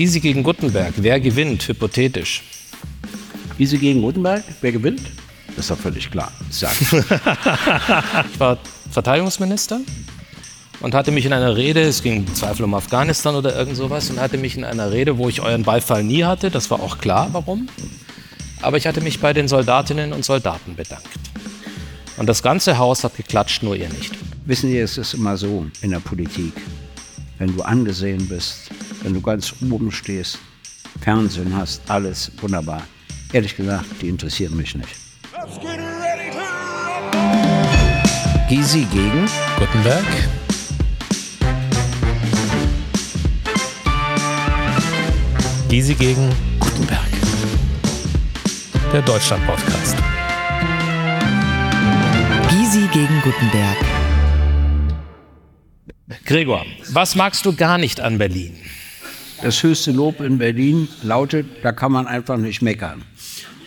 Gysi gegen Gutenberg. Wer gewinnt, hypothetisch? Gysi gegen Gutenberg, wer gewinnt? Das ist doch völlig klar. Sag. ich war Verteidigungsminister und hatte mich in einer Rede, es ging im Zweifel um Afghanistan oder irgend sowas, und hatte mich in einer Rede, wo ich euren Beifall nie hatte, das war auch klar, warum. Aber ich hatte mich bei den Soldatinnen und Soldaten bedankt. Und das ganze Haus hat geklatscht, nur ihr nicht. Wissen Sie, es ist immer so in der Politik. Wenn du angesehen bist, wenn du ganz oben stehst, Fernsehen hast, alles wunderbar. Ehrlich gesagt, die interessieren mich nicht. Gysi gegen Gutenberg. Gysi gegen Gutenberg. Der Deutschland-Podcast. Gysi gegen Gutenberg. Gregor, was magst du gar nicht an Berlin? Das höchste Lob in Berlin lautet, da kann man einfach nicht meckern.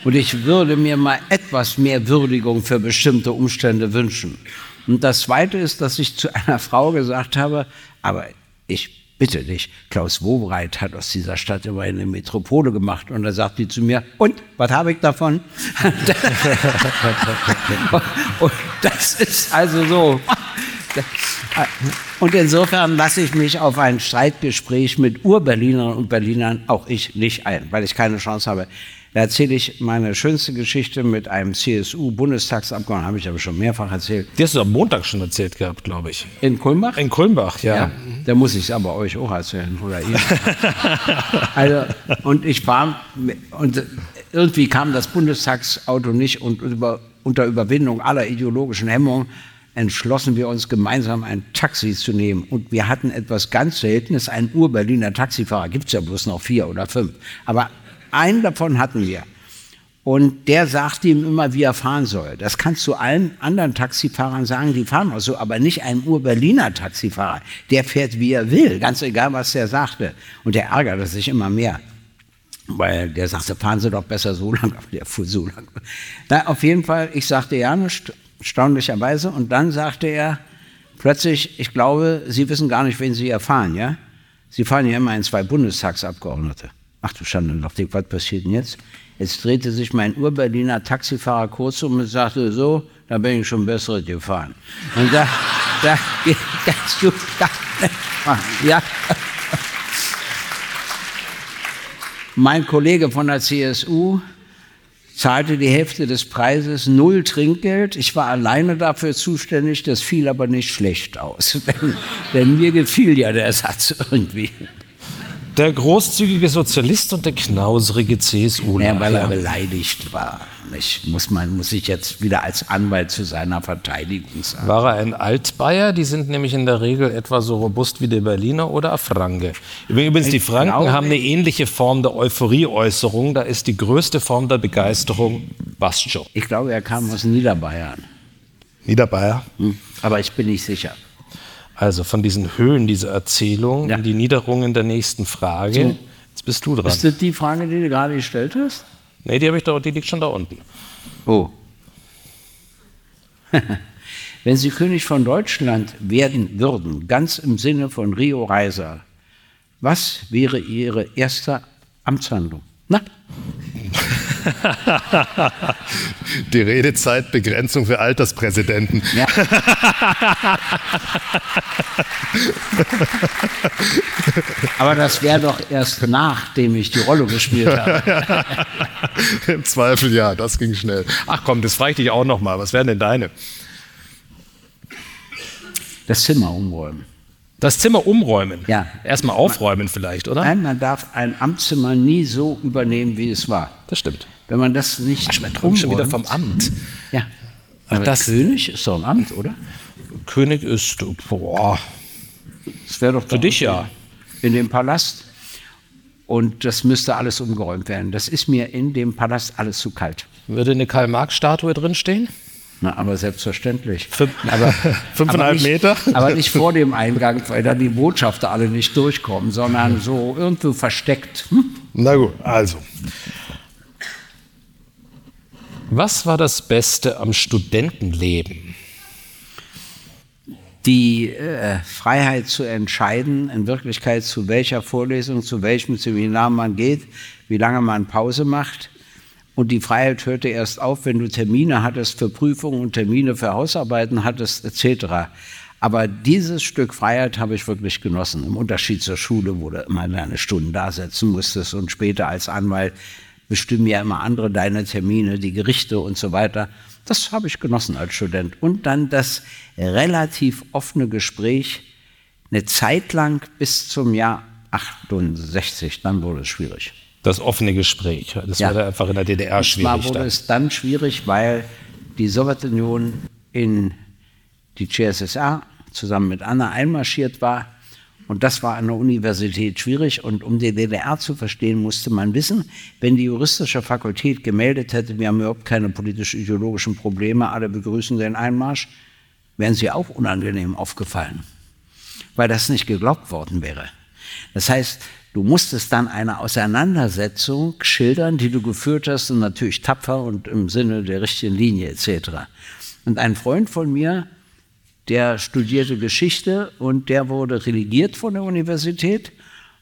Und ich würde mir mal etwas mehr Würdigung für bestimmte Umstände wünschen. Und das Zweite ist, dass ich zu einer Frau gesagt habe, aber ich bitte dich, Klaus Wobreit hat aus dieser Stadt immer eine Metropole gemacht. Und da sagt die zu mir, und, was habe ich davon? und das ist also so. Und insofern lasse ich mich auf ein Streitgespräch mit Urberlinern und Berlinern auch ich nicht ein, weil ich keine Chance habe. Da erzähle ich meine schönste Geschichte mit einem CSU-Bundestagsabgeordneten, habe ich aber schon mehrfach erzählt. Die hast du am Montag schon erzählt gehabt, glaube ich. In Kulmbach? In Kulmbach, ja. ja da muss ich es aber euch auch erzählen, oder ihr. also, und ich war, und irgendwie kam das Bundestagsauto nicht und über, unter Überwindung aller ideologischen Hemmungen entschlossen wir uns gemeinsam ein Taxi zu nehmen. Und wir hatten etwas ganz Seltenes, einen Ur-Berliner Taxifahrer, gibt es ja bloß noch vier oder fünf. Aber einen davon hatten wir. Und der sagte ihm immer, wie er fahren soll. Das kannst du allen anderen Taxifahrern sagen, die fahren auch so, aber nicht einem Ur-Berliner Taxifahrer. Der fährt, wie er will, ganz egal, was der sagte. Und der ärgerte sich immer mehr. Weil der sagte, fahren Sie doch besser so lang, aber der fuhr so lang. Na, auf jeden Fall, ich sagte ja nicht, erstaunlicherweise. Und dann sagte er plötzlich, ich glaube, Sie wissen gar nicht, wen Sie hier fahren, ja? Sie fahren ja immer in zwei Bundestagsabgeordnete. Ach du Schande, dachte ich, was passiert denn jetzt? Jetzt drehte sich mein Ur-Berliner Taxifahrer kurz um und sagte, so, da bin ich schon bessere gefahren. Und da, da geht ganz gut. Ja. Mein Kollege von der CSU zahlte die Hälfte des Preises, null Trinkgeld. Ich war alleine dafür zuständig, das fiel aber nicht schlecht aus. Denn, denn mir gefiel ja der Satz irgendwie. Der großzügige Sozialist und der knauserige CSU. Ja, weil er beleidigt war. Ich muss, man muss ich jetzt wieder als Anwalt zu seiner Verteidigung sagen. War er ein Altbayer? Die sind nämlich in der Regel etwa so robust wie der Berliner oder ein Franke. Übrigens, die Franken haben eine ähnliche Form der Euphorieäußerung. Da ist die größte Form der Begeisterung Bascho. Ich glaube, er kam aus Niederbayern. Niederbayer? Hm. Aber ich bin nicht sicher. Also von diesen Höhen dieser Erzählung ja. in die Niederungen der nächsten Frage. So. Jetzt bist du dran. Ist das die Frage, die du gerade gestellt hast? Nee, die, ich da, die liegt schon da unten. Oh. Wenn Sie König von Deutschland werden würden, ganz im Sinne von Rio Reiser, was wäre Ihre erste Amtshandlung? Na? Die Redezeitbegrenzung für Alterspräsidenten. Ja. Aber das wäre doch erst nachdem ich die Rolle gespielt habe. Im Zweifel ja, das ging schnell. Ach komm, das frage ich dich auch noch mal. Was wären denn deine? Das Zimmer umräumen. Das Zimmer umräumen? Ja. Erstmal aufräumen vielleicht, oder? Nein, man darf ein Amtszimmer nie so übernehmen, wie es war. Das stimmt. Wenn man das nicht Ach, man umräumt, schon wieder vom Amt. Ja. Ach, Aber das König ist doch ein Amt, oder? König ist, boah. Das wäre doch für dich ja. In dem Palast. Und das müsste alles umgeräumt werden. Das ist mir in dem Palast alles zu kalt. Würde eine Karl-Marx-Statue drinstehen? Na, aber selbstverständlich. Fünf, aber, fünfeinhalb aber nicht, Meter? Aber nicht vor dem Eingang, weil dann die Botschafter alle nicht durchkommen, sondern so irgendwo versteckt. Hm? Na gut, also. Was war das Beste am Studentenleben? die äh, Freiheit zu entscheiden, in Wirklichkeit zu welcher Vorlesung, zu welchem Seminar man geht, wie lange man Pause macht. Und die Freiheit hörte erst auf, wenn du Termine hattest für Prüfungen und Termine für Hausarbeiten hattest, etc. Aber dieses Stück Freiheit habe ich wirklich genossen, im Unterschied zur Schule, wo du immer deine Stunden da setzen musstest und später als Anwalt bestimmen ja immer andere deine Termine, die Gerichte und so weiter. Das habe ich genossen als Student. Und dann das relativ offene Gespräch, eine Zeit lang bis zum Jahr 68, dann wurde es schwierig. Das offene Gespräch, das ja. war einfach in der DDR und schwierig. Zwar wurde dann. es dann schwierig, weil die Sowjetunion in die CSSR zusammen mit Anna einmarschiert war und das war an der Universität schwierig. Und um die DDR zu verstehen, musste man wissen, wenn die juristische Fakultät gemeldet hätte, wir haben überhaupt keine politisch-ideologischen Probleme, alle begrüßen den Einmarsch, wären sie auch unangenehm aufgefallen, weil das nicht geglaubt worden wäre. Das heißt, du musstest dann eine Auseinandersetzung schildern, die du geführt hast und natürlich tapfer und im Sinne der richtigen Linie etc. Und ein Freund von mir, der studierte Geschichte und der wurde relegiert von der Universität.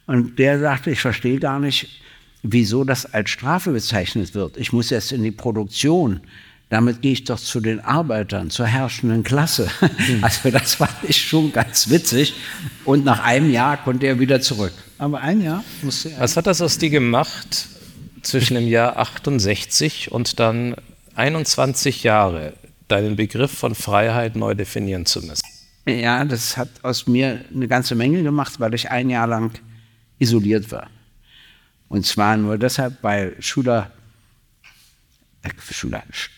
Und der sagte, ich verstehe gar nicht, wieso das als Strafe bezeichnet wird. Ich muss jetzt in die Produktion. Damit gehe ich doch zu den Arbeitern, zur herrschenden Klasse. Mhm. Also das fand ich schon ganz witzig. Und nach einem Jahr konnte er wieder zurück. Aber ein Jahr musste er. Was hat das aus dir gemacht zwischen dem Jahr 68 und dann 21 Jahre? deinen Begriff von Freiheit neu definieren zu müssen? Ja, das hat aus mir eine ganze Menge gemacht, weil ich ein Jahr lang isoliert war. Und zwar nur deshalb, weil Schüler,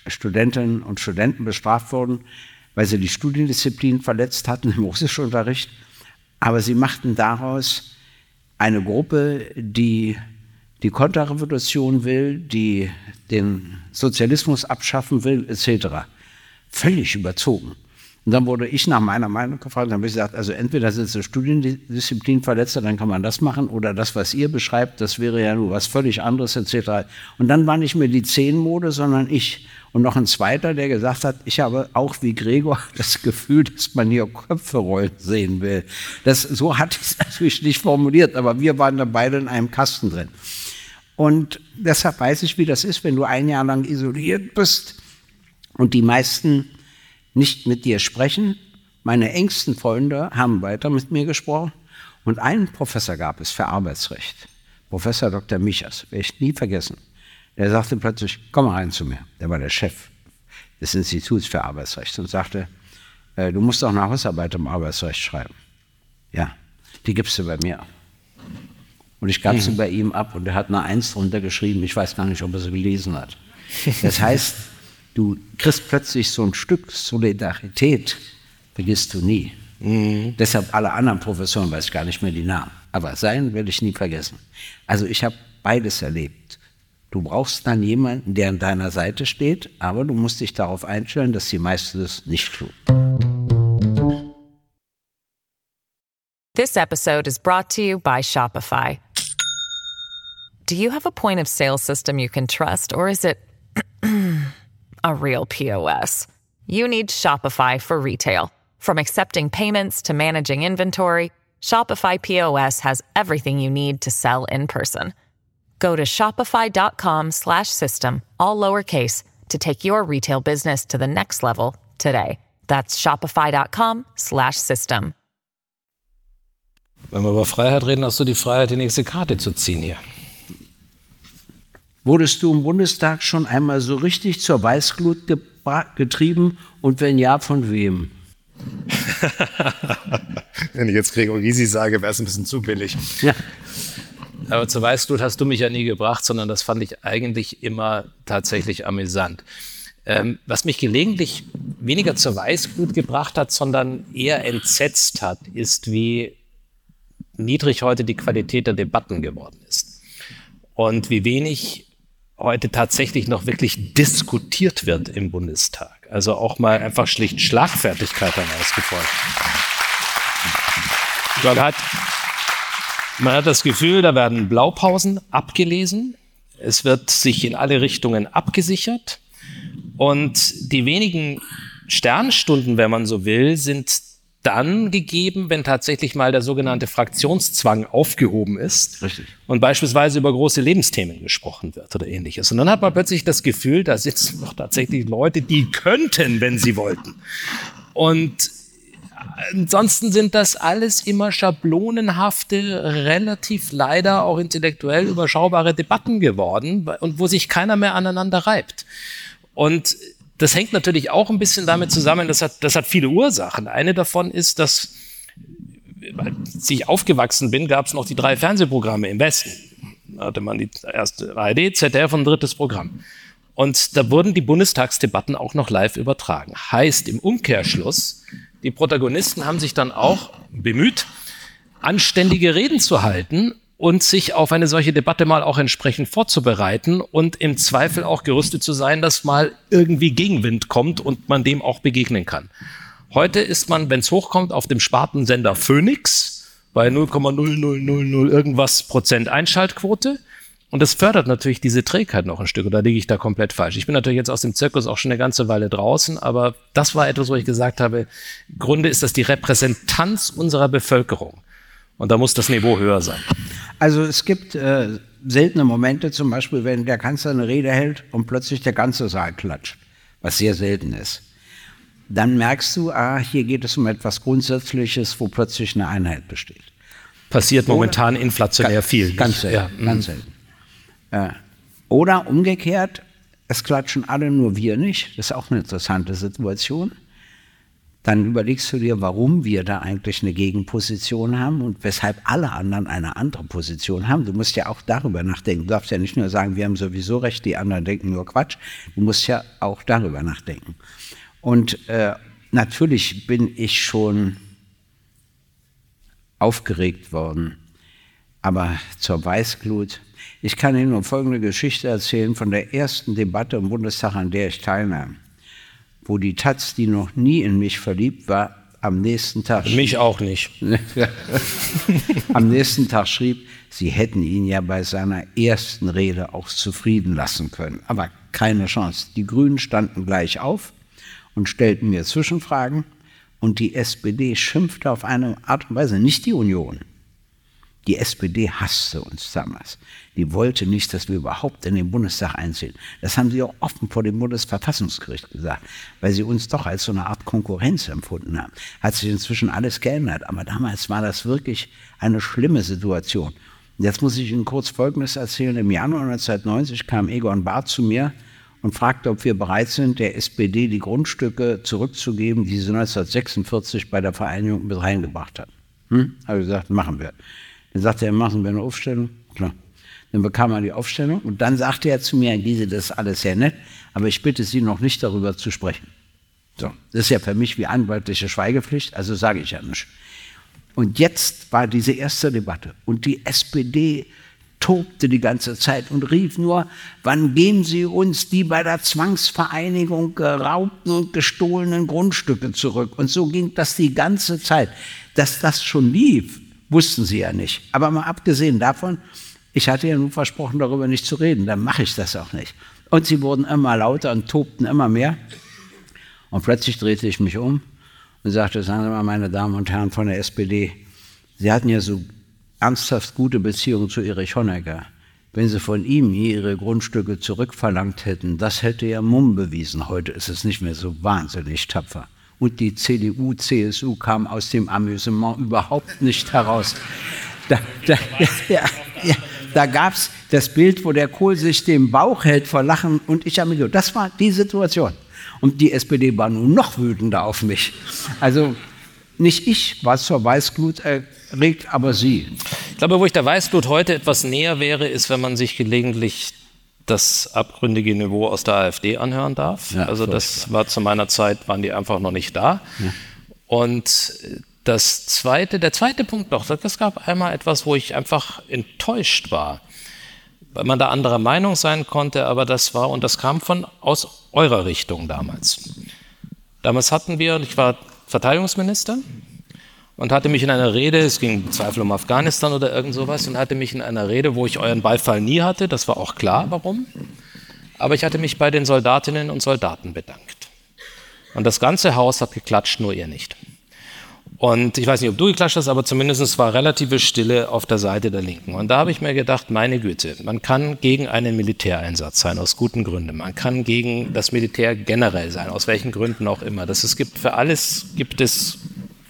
Studentinnen und Studenten bestraft wurden, weil sie die Studiendisziplin verletzt hatten im Russischunterricht. Aber sie machten daraus eine Gruppe, die die Konterrevolution will, die den Sozialismus abschaffen will, etc völlig überzogen. Und dann wurde ich nach meiner Meinung gefragt, dann habe ich gesagt, also entweder sind Sie Studiendisziplinverletzer, dann kann man das machen, oder das, was ihr beschreibt, das wäre ja nur was völlig anderes, etc. Und dann war nicht mehr die Zehnmode, sondern ich. Und noch ein zweiter, der gesagt hat, ich habe auch wie Gregor das Gefühl, dass man hier Köpfe rollen sehen will. Das, so hatte ich es natürlich nicht formuliert, aber wir waren da beide in einem Kasten drin. Und deshalb weiß ich, wie das ist, wenn du ein Jahr lang isoliert bist und die meisten nicht mit dir sprechen. Meine engsten Freunde haben weiter mit mir gesprochen. Und einen Professor gab es für Arbeitsrecht, Professor Dr. Michas, werde ich nie vergessen. Der sagte plötzlich, komm mal rein zu mir. Der war der Chef des Instituts für Arbeitsrecht und sagte, äh, du musst auch eine Hausarbeit im Arbeitsrecht schreiben. Ja, die gibst du bei mir. Und ich gab sie bei ihm ab und er hat eine Eins drunter geschrieben. Ich weiß gar nicht, ob er sie gelesen hat. Das heißt, du kriegst plötzlich so ein Stück Solidarität, vergisst du nie. Mhm. Deshalb alle anderen Professoren weiß ich gar nicht mehr die Namen. Aber sein werde ich nie vergessen. Also ich habe beides erlebt. Du brauchst dann jemanden, der an deiner Seite steht, aber du musst dich darauf einstellen, dass die meisten das nicht tun. This episode is brought to you by Shopify. Do you have a point of sale system you can trust or is it a real POS. You need Shopify for retail. From accepting payments to managing inventory, Shopify POS has everything you need to sell in person. Go to shopify.com/system all lowercase to take your retail business to the next level today. That's shopify.com/system. Wenn wir über Freiheit reden, hast du die Freiheit, die nächste Karte zu ziehen hier. Wurdest du im Bundestag schon einmal so richtig zur Weißglut getrieben und wenn ja, von wem? wenn ich jetzt Gregor Gysi sage, wäre es ein bisschen zu billig. Ja. Aber zur Weißglut hast du mich ja nie gebracht, sondern das fand ich eigentlich immer tatsächlich amüsant. Ähm, was mich gelegentlich weniger zur Weißglut gebracht hat, sondern eher entsetzt hat, ist, wie niedrig heute die Qualität der Debatten geworden ist. Und wie wenig heute tatsächlich noch wirklich diskutiert wird im Bundestag. Also auch mal einfach schlicht Schlagfertigkeit herausgefordert. Man hat, man hat das Gefühl, da werden Blaupausen abgelesen. Es wird sich in alle Richtungen abgesichert. Und die wenigen Sternstunden, wenn man so will, sind dann gegeben, wenn tatsächlich mal der sogenannte Fraktionszwang aufgehoben ist Richtig. und beispielsweise über große Lebensthemen gesprochen wird oder ähnliches. Und dann hat man plötzlich das Gefühl, da sitzen doch tatsächlich Leute, die könnten, wenn sie wollten. Und ansonsten sind das alles immer schablonenhafte, relativ leider auch intellektuell überschaubare Debatten geworden und wo sich keiner mehr aneinander reibt. Und das hängt natürlich auch ein bisschen damit zusammen, das hat, das hat viele Ursachen. Eine davon ist, dass als ich aufgewachsen bin, gab es noch die drei Fernsehprogramme im Westen. Da hatte man die erste ARD, ZDF und drittes Programm. Und da wurden die Bundestagsdebatten auch noch live übertragen. Heißt im Umkehrschluss, die Protagonisten haben sich dann auch bemüht, anständige Reden zu halten und sich auf eine solche Debatte mal auch entsprechend vorzubereiten und im Zweifel auch gerüstet zu sein, dass mal irgendwie Gegenwind kommt und man dem auch begegnen kann. Heute ist man, wenn es hochkommt, auf dem Spartensender Phoenix bei 0,0000 irgendwas Prozent Einschaltquote. Und das fördert natürlich diese Trägheit noch ein Stück. Oder liege ich da komplett falsch? Ich bin natürlich jetzt aus dem Zirkus auch schon eine ganze Weile draußen, aber das war etwas, wo ich gesagt habe, im Grunde ist das die Repräsentanz unserer Bevölkerung. Und da muss das Niveau höher sein. Also es gibt äh, seltene Momente, zum Beispiel, wenn der Kanzler eine Rede hält und plötzlich der ganze Saal klatscht, was sehr selten ist. Dann merkst du, ah, hier geht es um etwas Grundsätzliches, wo plötzlich eine Einheit besteht. Passiert momentan inflationär Ganz- viel. Ganz selten. Ja. mhm. Ganz selten. Äh, oder umgekehrt, es klatschen alle, nur wir nicht. Das ist auch eine interessante Situation. Dann überlegst du dir, warum wir da eigentlich eine Gegenposition haben und weshalb alle anderen eine andere Position haben. Du musst ja auch darüber nachdenken. Du darfst ja nicht nur sagen, wir haben sowieso recht, die anderen denken nur Quatsch. Du musst ja auch darüber nachdenken. Und äh, natürlich bin ich schon aufgeregt worden. Aber zur Weißglut. Ich kann Ihnen nur folgende Geschichte erzählen von der ersten Debatte im Bundestag, an der ich teilnahm, wo die Taz, die noch nie in mich verliebt war, am nächsten Tag Mich auch nicht. am nächsten Tag schrieb, sie hätten ihn ja bei seiner ersten Rede auch zufrieden lassen können. Aber keine Chance. Die Grünen standen gleich auf und stellten mir Zwischenfragen und die SPD schimpfte auf eine Art und Weise, nicht die Union. Die SPD hasste uns damals. Die wollte nicht, dass wir überhaupt in den Bundestag einziehen. Das haben sie auch offen vor dem Bundesverfassungsgericht gesagt, weil sie uns doch als so eine Art Konkurrenz empfunden haben. Hat sich inzwischen alles geändert, aber damals war das wirklich eine schlimme Situation. Jetzt muss ich Ihnen kurz Folgendes erzählen. Im Januar 1990 kam Egon Barth zu mir und fragte, ob wir bereit sind, der SPD die Grundstücke zurückzugeben, die sie 1946 bei der Vereinigung mit reingebracht hat. Hm? Habe ich gesagt, machen wir. Dann sagte er, machen wir eine Aufstellung? Klar. Dann bekam er die Aufstellung und dann sagte er zu mir, Giese, das ist alles sehr nett, aber ich bitte Sie noch nicht darüber zu sprechen. So, das ist ja für mich wie anwaltliche Schweigepflicht, also sage ich ja nicht. Und jetzt war diese erste Debatte und die SPD tobte die ganze Zeit und rief nur, wann geben Sie uns die bei der Zwangsvereinigung geraubten und gestohlenen Grundstücke zurück? Und so ging das die ganze Zeit. Dass das schon lief, wussten sie ja nicht. Aber mal abgesehen davon, ich hatte ja nun versprochen, darüber nicht zu reden, dann mache ich das auch nicht. Und sie wurden immer lauter und tobten immer mehr. Und plötzlich drehte ich mich um und sagte, sagen Sie mal, meine Damen und Herren von der SPD, Sie hatten ja so ernsthaft gute Beziehungen zu Erich Honecker. Wenn Sie von ihm hier Ihre Grundstücke zurückverlangt hätten, das hätte ja Mumm bewiesen. Heute ist es nicht mehr so wahnsinnig tapfer. Und die CDU, CSU kam aus dem Amüsement überhaupt nicht heraus. Da, da, ja, ja, da gab es das Bild, wo der Kohl sich den Bauch hält vor Lachen und ich habe Das war die Situation. Und die SPD war nun noch wütender auf mich. Also nicht ich war zur Weißglut erregt, aber sie. Ich glaube, wo ich der Weißglut heute etwas näher wäre, ist, wenn man sich gelegentlich das abgründige Niveau aus der AfD anhören darf. Ja, also das war zu meiner Zeit, waren die einfach noch nicht da. Ja. Und das zweite, der zweite Punkt noch, das gab einmal etwas, wo ich einfach enttäuscht war, weil man da anderer Meinung sein konnte, aber das war, und das kam von aus eurer Richtung damals. Damals hatten wir, ich war Verteidigungsminister und hatte mich in einer Rede, es ging im Zweifel um Afghanistan oder irgend sowas, und hatte mich in einer Rede, wo ich euren Beifall nie hatte, das war auch klar, warum, aber ich hatte mich bei den Soldatinnen und Soldaten bedankt. Und das ganze Haus hat geklatscht, nur ihr nicht. Und ich weiß nicht, ob du geklatscht hast, aber zumindest war relative Stille auf der Seite der Linken. Und da habe ich mir gedacht, meine Güte, man kann gegen einen Militäreinsatz sein, aus guten Gründen. Man kann gegen das Militär generell sein, aus welchen Gründen auch immer. Das es gibt, für alles gibt es,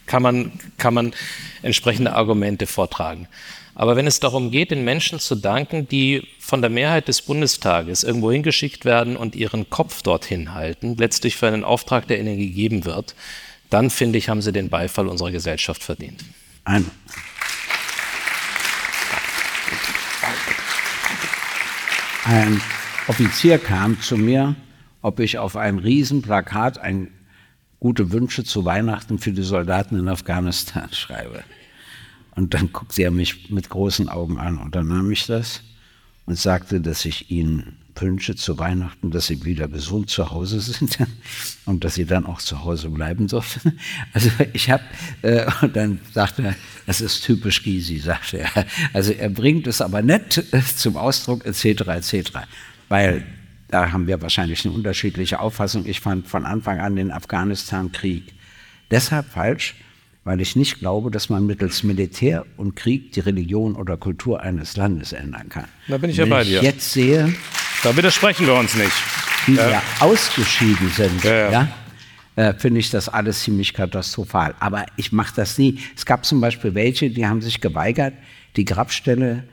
kann man, kann man entsprechende Argumente vortragen. Aber wenn es darum geht, den Menschen zu danken, die von der Mehrheit des Bundestages irgendwo hingeschickt werden und ihren Kopf dorthin halten, letztlich für einen Auftrag, der ihnen gegeben wird, dann finde ich, haben sie den Beifall unserer Gesellschaft verdient. Ein, ein Offizier kam zu mir, ob ich auf ein Riesenplakat ein gute Wünsche zu Weihnachten für die Soldaten in Afghanistan schreibe. Und dann guckte er mich mit großen Augen an und dann nahm ich das und sagte, dass ich ihnen wünsche zu Weihnachten, dass sie wieder gesund zu Hause sind und dass sie dann auch zu Hause bleiben dürfen. Also ich habe, äh, und dann sagte er, das ist typisch Gysi, sagte er. Also er bringt es aber nett äh, zum Ausdruck etc. etc. Weil da haben wir wahrscheinlich eine unterschiedliche Auffassung. Ich fand von Anfang an den Afghanistan-Krieg deshalb falsch, weil ich nicht glaube, dass man mittels Militär und Krieg die Religion oder Kultur eines Landes ändern kann. Da bin ich ja bei ich dir. jetzt sehe, Da widersprechen wir uns nicht. die Ja. ja, ausgeschieden sind, Ja, ja, ja. äh, finde ich das alles ziemlich katastrophal. Aber ich mache das nie. Es gab zum Beispiel welche, die haben sich geweigert, die Grabstelle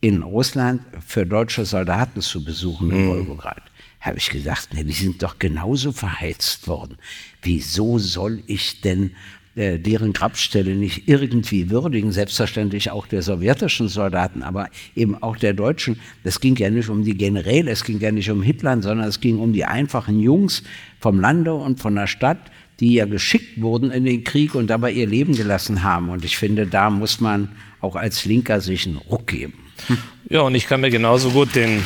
in Russland für deutsche Soldaten zu besuchen in Wolgograd. Habe ich gesagt, nee, die sind doch genauso verheizt worden. Wieso soll ich denn äh, deren Grabstelle nicht irgendwie würdigen, selbstverständlich auch der sowjetischen Soldaten, aber eben auch der Deutschen. Das ging ja nicht um die Generäle, es ging ja nicht um Hitler, sondern es ging um die einfachen Jungs vom Lande und von der Stadt, die ja geschickt wurden in den Krieg und dabei ihr Leben gelassen haben. Und ich finde, da muss man auch als Linker sich einen Ruck geben. Ja, und ich kann mir genauso gut den.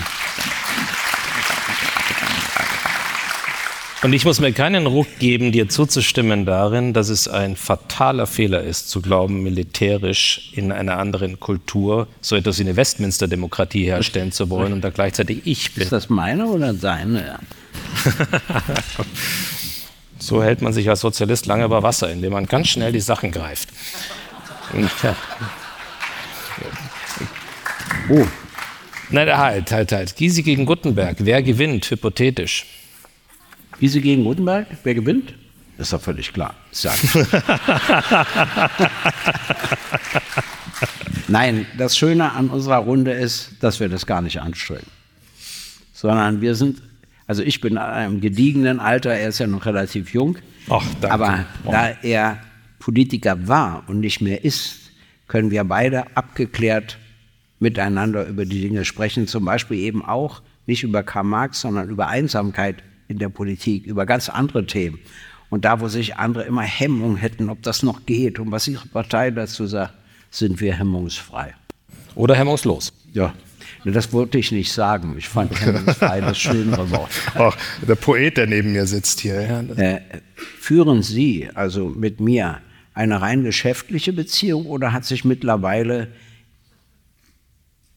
Und ich muss mir keinen Ruck geben, dir zuzustimmen darin, dass es ein fataler Fehler ist, zu glauben, militärisch in einer anderen Kultur so etwas wie eine Westminster-Demokratie herstellen zu wollen und da gleichzeitig ich bin. Ist das meine oder seine? So hält man sich als Sozialist lange über Wasser, indem man ganz schnell die Sachen greift. Oh, Nein, halt, halt, halt. Gysi gegen Guttenberg. Wer gewinnt, hypothetisch? Wiese gegen Gutenberg, wer gewinnt? Ist doch völlig klar. Sag. Nein, das Schöne an unserer Runde ist, dass wir das gar nicht anstrengen. Sondern wir sind, also ich bin in einem gediegenen Alter, er ist ja noch relativ jung. Ach, danke. Aber da er Politiker war und nicht mehr ist, können wir beide abgeklärt miteinander über die Dinge sprechen. Zum Beispiel eben auch nicht über Karl Marx, sondern über Einsamkeit in der Politik, über ganz andere Themen. Und da, wo sich andere immer Hemmung hätten, ob das noch geht und was ihre Partei dazu sagt, sind wir hemmungsfrei. Oder hemmungslos. Ja, das wollte ich nicht sagen. Ich fand hemmungsfrei das schönere Wort. Auch der Poet, der neben mir sitzt hier. Äh, führen Sie also mit mir eine rein geschäftliche Beziehung oder hat sich mittlerweile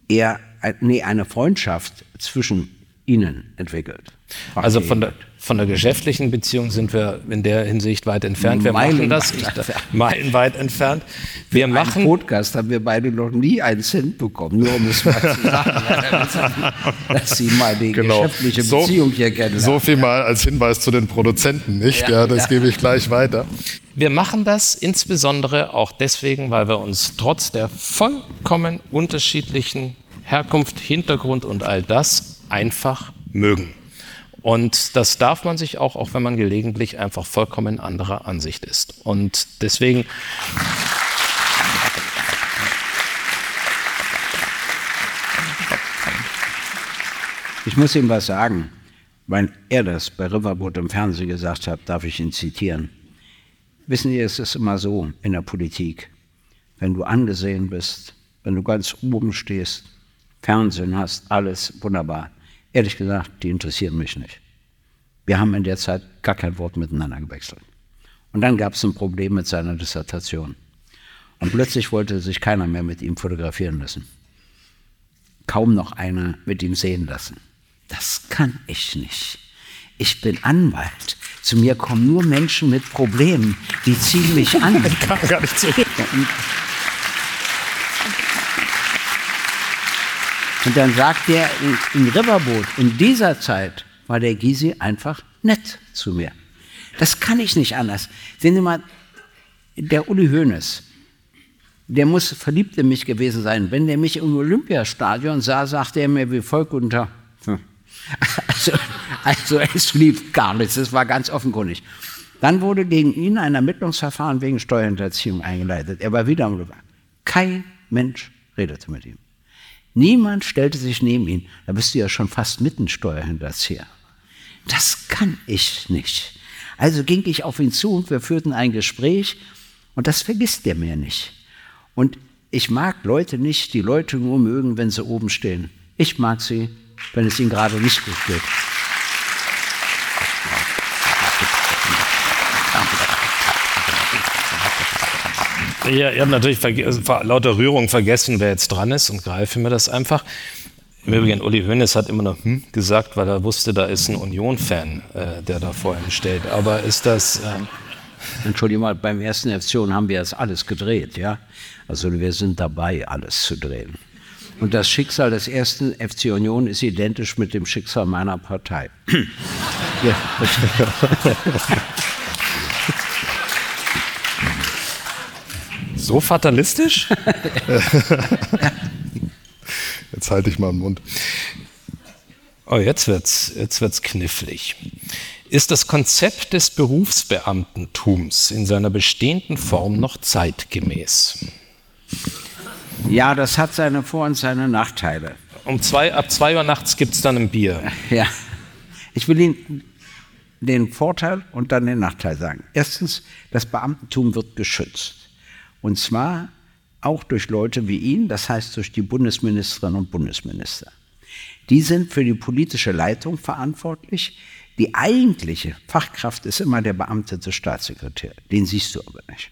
eher äh, nee, eine Freundschaft zwischen Ihnen entwickelt? Also von der. Von der geschäftlichen Beziehung sind wir in der Hinsicht weit entfernt. Wir machen Meilenweit das ich, meilenweit entfernt. Wir Ein machen, Podcast haben wir beide noch nie einen Cent bekommen, nur um es mal zu sagen, dass Sie mal die Genau. geschäftliche So- Beziehung hier kennen. So viel mal als Hinweis zu den Produzenten, nicht? Ja, Ja, das ja. gebe ich gleich weiter. wir machen das insbesondere auch deswegen, weil wir uns trotz der vollkommen unterschiedlichen Herkunft, Hintergrund und all das einfach mögen. Und das darf man sich auch, auch wenn man gelegentlich einfach vollkommen anderer Ansicht ist. Und deswegen Ich muss ihm was sagen. Weil er das bei Riverboat im Fernsehen gesagt hat, darf ich ihn zitieren. Wissen Sie, es ist immer so in der Politik. Wenn du angesehen bist, wenn du ganz oben stehst, Fernsehen hast, alles wunderbar. Ehrlich gesagt, die interessieren mich nicht. Wir haben in der Zeit gar kein Wort miteinander gewechselt. Und dann gab es ein Problem mit seiner Dissertation. Und plötzlich wollte sich keiner mehr mit ihm fotografieren lassen kaum noch einer mit ihm sehen lassen. Das kann ich nicht. Ich bin Anwalt. Zu mir kommen nur Menschen mit Problemen, die ziehen mich an. Kam gar nicht zurück. Und dann sagt der in, in Riverboot, in dieser Zeit war der Gysi einfach nett zu mir. Das kann ich nicht anders. Sehen Sie mal, der Uli Hoeneß, der muss verliebt in mich gewesen sein. Wenn der mich im Olympiastadion sah, sagte er mir wie folgt Tag. Hm. Also, also es lief gar nichts, das war ganz offenkundig. Dann wurde gegen ihn ein Ermittlungsverfahren wegen Steuerhinterziehung eingeleitet. Er war wieder am. Kein Mensch redete mit ihm. Niemand stellte sich neben ihn. Da bist du ja schon fast mitten Steuerhinterzieher. Das kann ich nicht. Also ging ich auf ihn zu und wir führten ein Gespräch und das vergisst er mir nicht. Und ich mag Leute nicht, die Leute nur mögen, wenn sie oben stehen. Ich mag sie, wenn es ihnen gerade nicht gut geht. Ja, ich habe natürlich vor lauter Rührung vergessen, wer jetzt dran ist und greife mir das einfach. Im Übrigen, Uli Hoeneß hat immer noch hm gesagt, weil er wusste, da ist ein Union-Fan, äh, der da vor ihm steht. Aber ist das... Ähm Entschuldigung mal, beim ersten FC haben wir das alles gedreht, ja? Also wir sind dabei, alles zu drehen. Und das Schicksal des ersten FC Union ist identisch mit dem Schicksal meiner Partei. ja. So fatalistisch? Jetzt halte ich mal den Mund. Oh, jetzt wird's, jetzt wird's knifflig. Ist das Konzept des Berufsbeamtentums in seiner bestehenden Form noch zeitgemäß? Ja, das hat seine Vor- und seine Nachteile. Um zwei, ab zwei Uhr nachts gibt es dann ein Bier. Ja. Ich will Ihnen den Vorteil und dann den Nachteil sagen. Erstens, das Beamtentum wird geschützt. Und zwar auch durch Leute wie ihn, das heißt durch die Bundesministerinnen und Bundesminister. Die sind für die politische Leitung verantwortlich. Die eigentliche Fachkraft ist immer der beamtete Staatssekretär. Den siehst du aber nicht.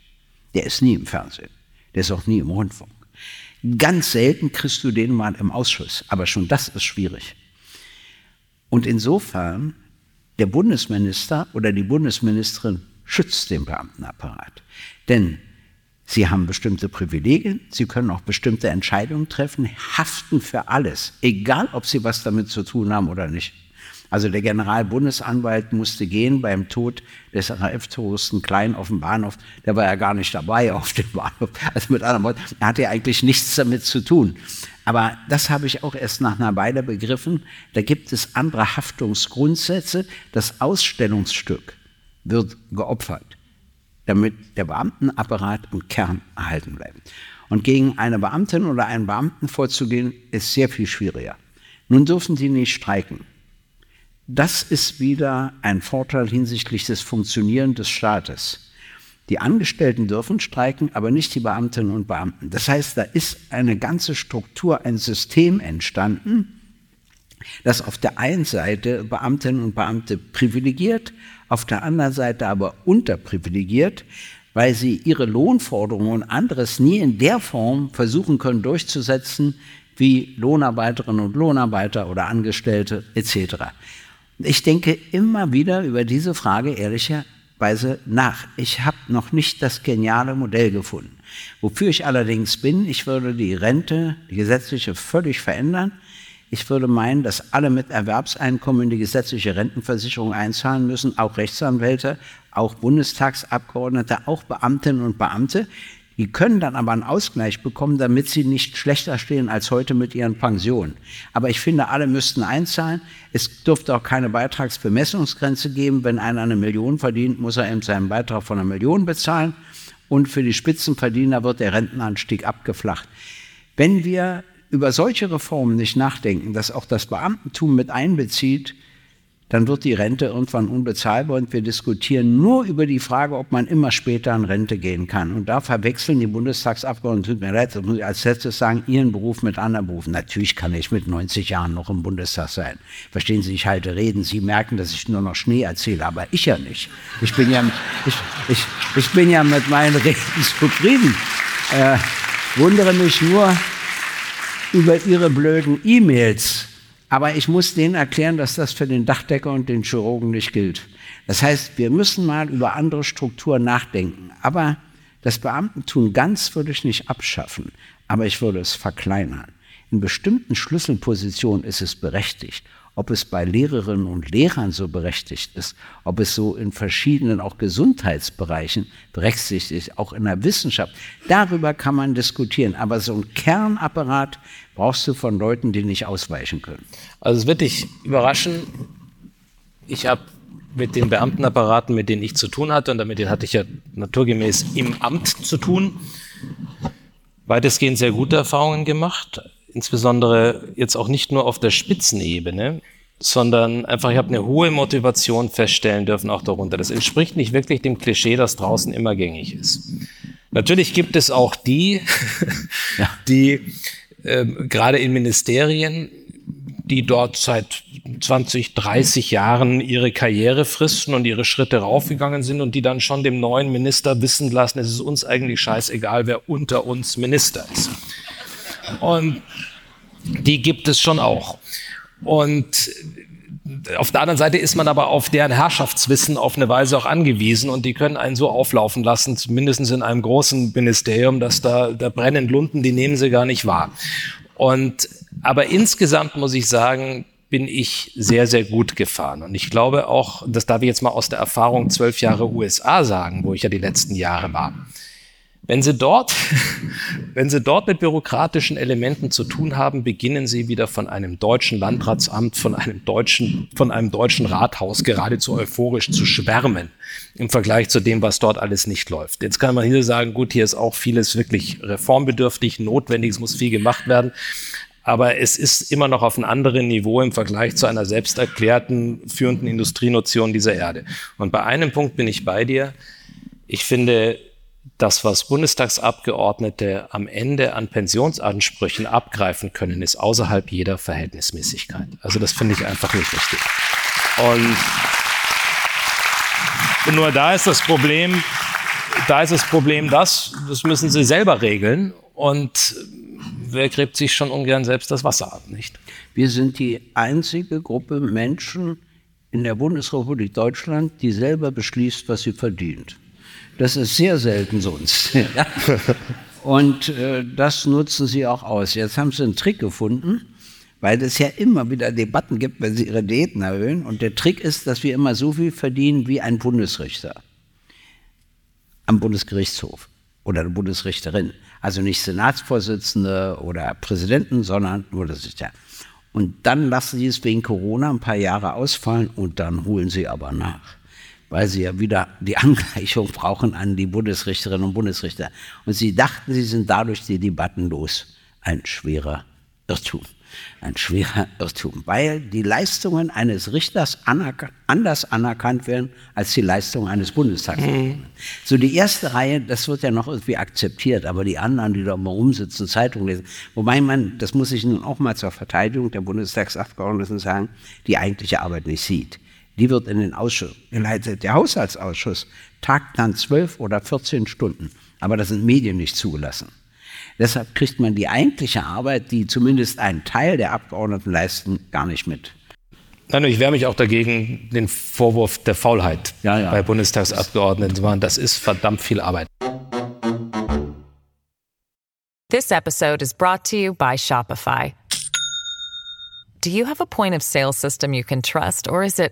Der ist nie im Fernsehen. Der ist auch nie im Rundfunk. Ganz selten kriegst du den mal im Ausschuss. Aber schon das ist schwierig. Und insofern, der Bundesminister oder die Bundesministerin schützt den Beamtenapparat. Denn Sie haben bestimmte Privilegien, Sie können auch bestimmte Entscheidungen treffen, haften für alles, egal ob Sie was damit zu tun haben oder nicht. Also der Generalbundesanwalt musste gehen beim Tod des RAF-Touristen Klein auf dem Bahnhof. Der war ja gar nicht dabei auf dem Bahnhof. Also mit anderen Worten, er hatte ja eigentlich nichts damit zu tun. Aber das habe ich auch erst nach einer Weile begriffen. Da gibt es andere Haftungsgrundsätze. Das Ausstellungsstück wird geopfert damit der Beamtenapparat im Kern erhalten bleibt. Und gegen eine Beamtin oder einen Beamten vorzugehen, ist sehr viel schwieriger. Nun dürfen die nicht streiken. Das ist wieder ein Vorteil hinsichtlich des Funktionierens des Staates. Die Angestellten dürfen streiken, aber nicht die Beamtinnen und Beamten. Das heißt, da ist eine ganze Struktur, ein System entstanden, das auf der einen Seite Beamtinnen und Beamte privilegiert, auf der anderen Seite aber unterprivilegiert, weil sie ihre Lohnforderungen und anderes nie in der Form versuchen können durchzusetzen wie Lohnarbeiterinnen und Lohnarbeiter oder Angestellte etc. Ich denke immer wieder über diese Frage ehrlicherweise nach. Ich habe noch nicht das geniale Modell gefunden. Wofür ich allerdings bin, ich würde die Rente, die gesetzliche, völlig verändern. Ich würde meinen, dass alle mit Erwerbseinkommen in die gesetzliche Rentenversicherung einzahlen müssen, auch Rechtsanwälte, auch Bundestagsabgeordnete, auch Beamtinnen und Beamte. Die können dann aber einen Ausgleich bekommen, damit sie nicht schlechter stehen als heute mit ihren Pensionen. Aber ich finde, alle müssten einzahlen. Es dürfte auch keine Beitragsbemessungsgrenze geben. Wenn einer eine Million verdient, muss er eben seinen Beitrag von einer Million bezahlen. Und für die Spitzenverdiener wird der Rentenanstieg abgeflacht. Wenn wir über solche Reformen nicht nachdenken, dass auch das Beamtentum mit einbezieht, dann wird die Rente irgendwann unbezahlbar und wir diskutieren nur über die Frage, ob man immer später in Rente gehen kann. Und da verwechseln die Bundestagsabgeordneten, tut mir leid, das muss ich als letztes sagen, ihren Beruf mit anderen Berufen. Natürlich kann ich mit 90 Jahren noch im Bundestag sein. Verstehen Sie, ich halte Reden. Sie merken, dass ich nur noch Schnee erzähle, aber ich ja nicht. Ich bin ja, ich, ich, ich bin ja mit meinen Reden zufrieden. Äh, wundere mich nur, über ihre blöden E-Mails. Aber ich muss denen erklären, dass das für den Dachdecker und den Chirurgen nicht gilt. Das heißt, wir müssen mal über andere Strukturen nachdenken. Aber das Beamtentum ganz würde ich nicht abschaffen, aber ich würde es verkleinern. In bestimmten Schlüsselpositionen ist es berechtigt ob es bei Lehrerinnen und Lehrern so berechtigt ist, ob es so in verschiedenen auch Gesundheitsbereichen berechtigt ist, auch in der Wissenschaft. Darüber kann man diskutieren. Aber so ein Kernapparat brauchst du von Leuten, die nicht ausweichen können. Also es wird dich überraschen. Ich habe mit den Beamtenapparaten, mit denen ich zu tun hatte, und damit hatte ich ja naturgemäß im Amt zu tun, weitestgehend sehr gute Erfahrungen gemacht insbesondere jetzt auch nicht nur auf der Spitzenebene, sondern einfach, ich habe eine hohe Motivation feststellen dürfen auch darunter. Das entspricht nicht wirklich dem Klischee, das draußen immer gängig ist. Natürlich gibt es auch die, ja. die äh, gerade in Ministerien, die dort seit 20, 30 Jahren ihre Karriere fristen und ihre Schritte raufgegangen sind und die dann schon dem neuen Minister wissen lassen, es ist uns eigentlich scheißegal, wer unter uns Minister ist. Und die gibt es schon auch. Und auf der anderen Seite ist man aber auf deren Herrschaftswissen auf eine Weise auch angewiesen und die können einen so auflaufen lassen, zumindest in einem großen Ministerium, dass da, da brennen Lunden, die nehmen sie gar nicht wahr. Und, aber insgesamt muss ich sagen, bin ich sehr, sehr gut gefahren. Und ich glaube auch, das darf ich jetzt mal aus der Erfahrung zwölf Jahre USA sagen, wo ich ja die letzten Jahre war. Wenn Sie dort, wenn Sie dort mit bürokratischen Elementen zu tun haben, beginnen Sie wieder von einem deutschen Landratsamt, von einem deutschen, von einem deutschen Rathaus geradezu euphorisch zu schwärmen im Vergleich zu dem, was dort alles nicht läuft. Jetzt kann man hier sagen, gut, hier ist auch vieles wirklich reformbedürftig, notwendig, es muss viel gemacht werden. Aber es ist immer noch auf einem anderen Niveau im Vergleich zu einer selbsterklärten führenden Industrienotion dieser Erde. Und bei einem Punkt bin ich bei dir. Ich finde, das, was Bundestagsabgeordnete am Ende an Pensionsansprüchen abgreifen können, ist außerhalb jeder Verhältnismäßigkeit. Also das finde ich einfach nicht richtig. Und nur da ist das Problem, da ist das Problem das, das müssen sie selber regeln und wer gräbt sich schon ungern selbst das Wasser ab, nicht? Wir sind die einzige Gruppe Menschen in der Bundesrepublik Deutschland, die selber beschließt, was sie verdient. Das ist sehr selten sonst. Und äh, das nutzen sie auch aus. Jetzt haben sie einen Trick gefunden, weil es ja immer wieder Debatten gibt, wenn sie ihre Diäten erhöhen. Und der Trick ist, dass wir immer so viel verdienen wie ein Bundesrichter am Bundesgerichtshof oder eine Bundesrichterin. Also nicht Senatsvorsitzende oder Präsidenten, sondern Bundesrichter. Und dann lassen sie es wegen Corona ein paar Jahre ausfallen und dann holen sie aber nach weil sie ja wieder die Angleichung brauchen an die Bundesrichterinnen und Bundesrichter. Und sie dachten, sie sind dadurch die Debatten los. Ein schwerer Irrtum. Ein schwerer Irrtum, weil die Leistungen eines Richters anerk anders anerkannt werden als die Leistungen eines Bundestags. Mhm. So die erste Reihe, das wird ja noch irgendwie akzeptiert, aber die anderen, die da mal rumsitzen, Zeitung lesen, wobei man, das muss ich nun auch mal zur Verteidigung der Bundestagsabgeordneten sagen, die eigentliche Arbeit nicht sieht. Die wird in den Ausschuss geleitet. Der Haushaltsausschuss tagt dann zwölf oder 14 Stunden. Aber da sind Medien nicht zugelassen. Deshalb kriegt man die eigentliche Arbeit, die zumindest einen Teil der Abgeordneten leisten, gar nicht mit. Nein, ich wehre mich auch dagegen, den Vorwurf der Faulheit ja, ja. bei Bundestagsabgeordneten zu machen. Das ist verdammt viel Arbeit. This episode is brought to you by Shopify. Do you have a point of sale system you can trust, or is it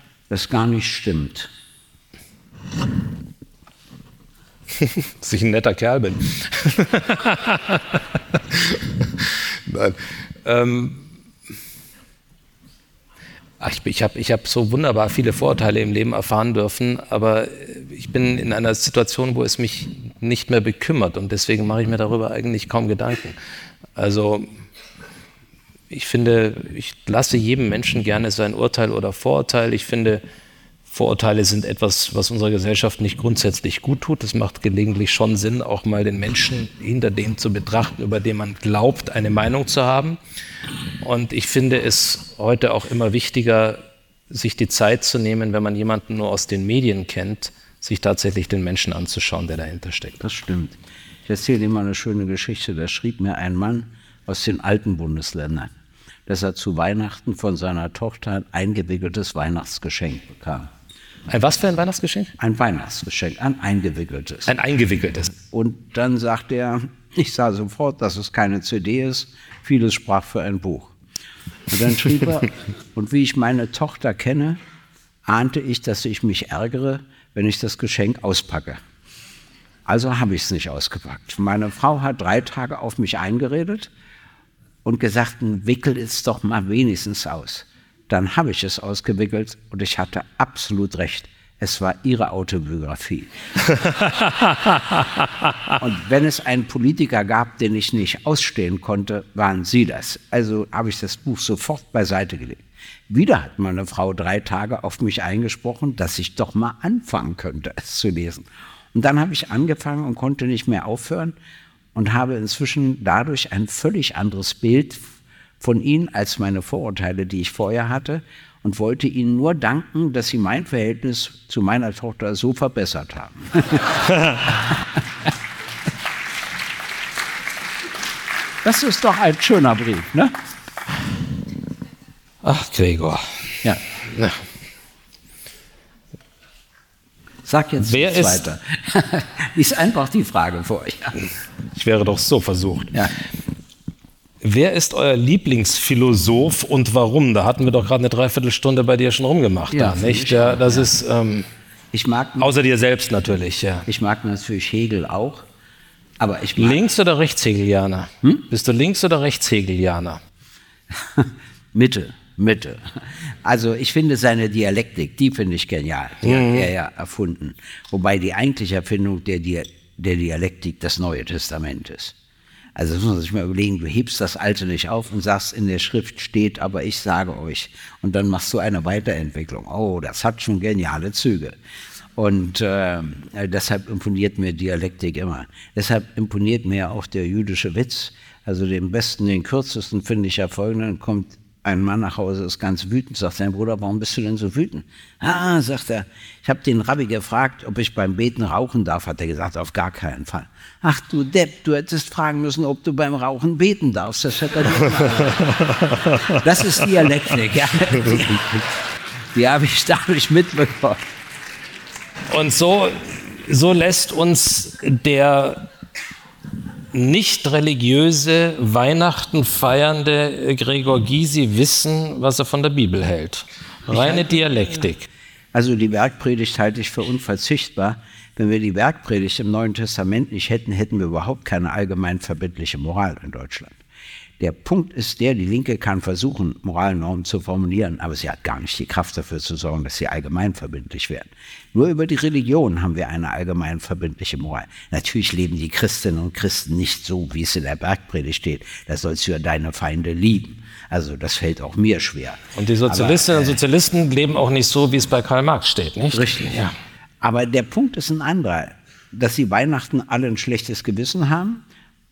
das gar nicht stimmt? Dass ich ein netter Kerl bin. Nein. Ähm, ich, ich habe ich hab so wunderbar viele Vorurteile im Leben erfahren dürfen, aber ich bin in einer Situation, wo es mich nicht mehr bekümmert und deswegen mache ich mir darüber eigentlich kaum Gedanken. Also ich finde, ich lasse jedem Menschen gerne sein Urteil oder Vorurteil. Ich finde, Vorurteile sind etwas, was unserer Gesellschaft nicht grundsätzlich gut tut. Es macht gelegentlich schon Sinn, auch mal den Menschen hinter dem zu betrachten, über den man glaubt, eine Meinung zu haben. Und ich finde es heute auch immer wichtiger, sich die Zeit zu nehmen, wenn man jemanden nur aus den Medien kennt, sich tatsächlich den Menschen anzuschauen, der dahinter steckt. Das stimmt. Ich erzähle dir mal eine schöne Geschichte. Da schrieb mir ein Mann aus den alten Bundesländern, dass er zu Weihnachten von seiner Tochter ein eingewickeltes Weihnachtsgeschenk bekam. Ein was für ein Weihnachtsgeschenk? Ein Weihnachtsgeschenk, ein eingewickeltes. Ein eingewickeltes. Und dann sagte er, ich sah sofort, dass es keine CD ist, vieles sprach für ein Buch. Und dann schrieb er, und wie ich meine Tochter kenne, ahnte ich, dass ich mich ärgere, wenn ich das Geschenk auspacke. Also habe ich es nicht ausgepackt. Meine Frau hat drei Tage auf mich eingeredet und gesagt, wickel es doch mal wenigstens aus. Dann habe ich es ausgewickelt und ich hatte absolut recht. Es war ihre Autobiografie. und wenn es einen Politiker gab, den ich nicht ausstehen konnte, waren Sie das. Also habe ich das Buch sofort beiseite gelegt. Wieder hat meine Frau drei Tage auf mich eingesprochen, dass ich doch mal anfangen könnte, es zu lesen. Und dann habe ich angefangen und konnte nicht mehr aufhören und habe inzwischen dadurch ein völlig anderes Bild von Ihnen als meine Vorurteile, die ich vorher hatte, und wollte Ihnen nur danken, dass Sie mein Verhältnis zu meiner Tochter so verbessert haben. das ist doch ein schöner Brief, ne? Ach, Gregor. Ja. Ja. Sag jetzt Wer ist- weiter. ist einfach die Frage für euch. Ich wäre doch so versucht. Ja. Wer ist euer Lieblingsphilosoph und warum? Da hatten wir doch gerade eine Dreiviertelstunde bei dir schon rumgemacht. Ja, da, nicht? auch, das ja. ist ähm, Ich mag, außer dir selbst natürlich. Ja. ich mag natürlich Hegel auch, aber ich Links- oder Rechtshegelianer? Hm? Bist du Links- oder Rechtshegelianer? Mitte, Mitte. Also ich finde seine Dialektik, die finde ich genial. Die hat er ja erfunden. Wobei die eigentliche Erfindung der, Dia der Dialektik das Neue Testament ist. Also das muss man sich mal überlegen, du hebst das Alte nicht auf und sagst, in der Schrift steht, aber ich sage euch. Und dann machst du eine Weiterentwicklung. Oh, das hat schon geniale Züge. Und äh, deshalb imponiert mir Dialektik immer. Deshalb imponiert mir auch der jüdische Witz. Also den besten, den kürzesten finde ich ja folgenden, kommt ein Mann nach Hause, ist ganz wütend, sagt sein Bruder, warum bist du denn so wütend? Ah, sagt er, ich habe den Rabbi gefragt, ob ich beim Beten rauchen darf, hat er gesagt, auf gar keinen Fall. Ach du Depp, du hättest fragen müssen, ob du beim Rauchen beten darfst, das hätte er nicht. Das ist Dialektik, ja. Die, die habe ich dadurch mitbekommen. Und so, so lässt uns der nicht religiöse, Weihnachten feiernde Gregor Gysi wissen, was er von der Bibel hält. Reine Dialektik. Also die Bergpredigt halte ich für unverzichtbar. Wenn wir die Bergpredigt im Neuen Testament nicht hätten, hätten wir überhaupt keine allgemein verbindliche Moral in Deutschland. Der Punkt ist der, die Linke kann versuchen, Moralnormen zu formulieren, aber sie hat gar nicht die Kraft dafür zu sorgen, dass sie allgemein verbindlich werden. Nur über die Religion haben wir eine allgemein verbindliche Moral. Natürlich leben die Christinnen und Christen nicht so, wie es in der Bergpredigt steht. Da sollst du ja deine Feinde lieben. Also das fällt auch mir schwer. Und die Sozialistinnen und Sozialisten leben auch nicht so, wie es bei Karl Marx steht, nicht? Richtig. Ja. Aber der Punkt ist ein anderer, dass sie Weihnachten alle ein schlechtes Gewissen haben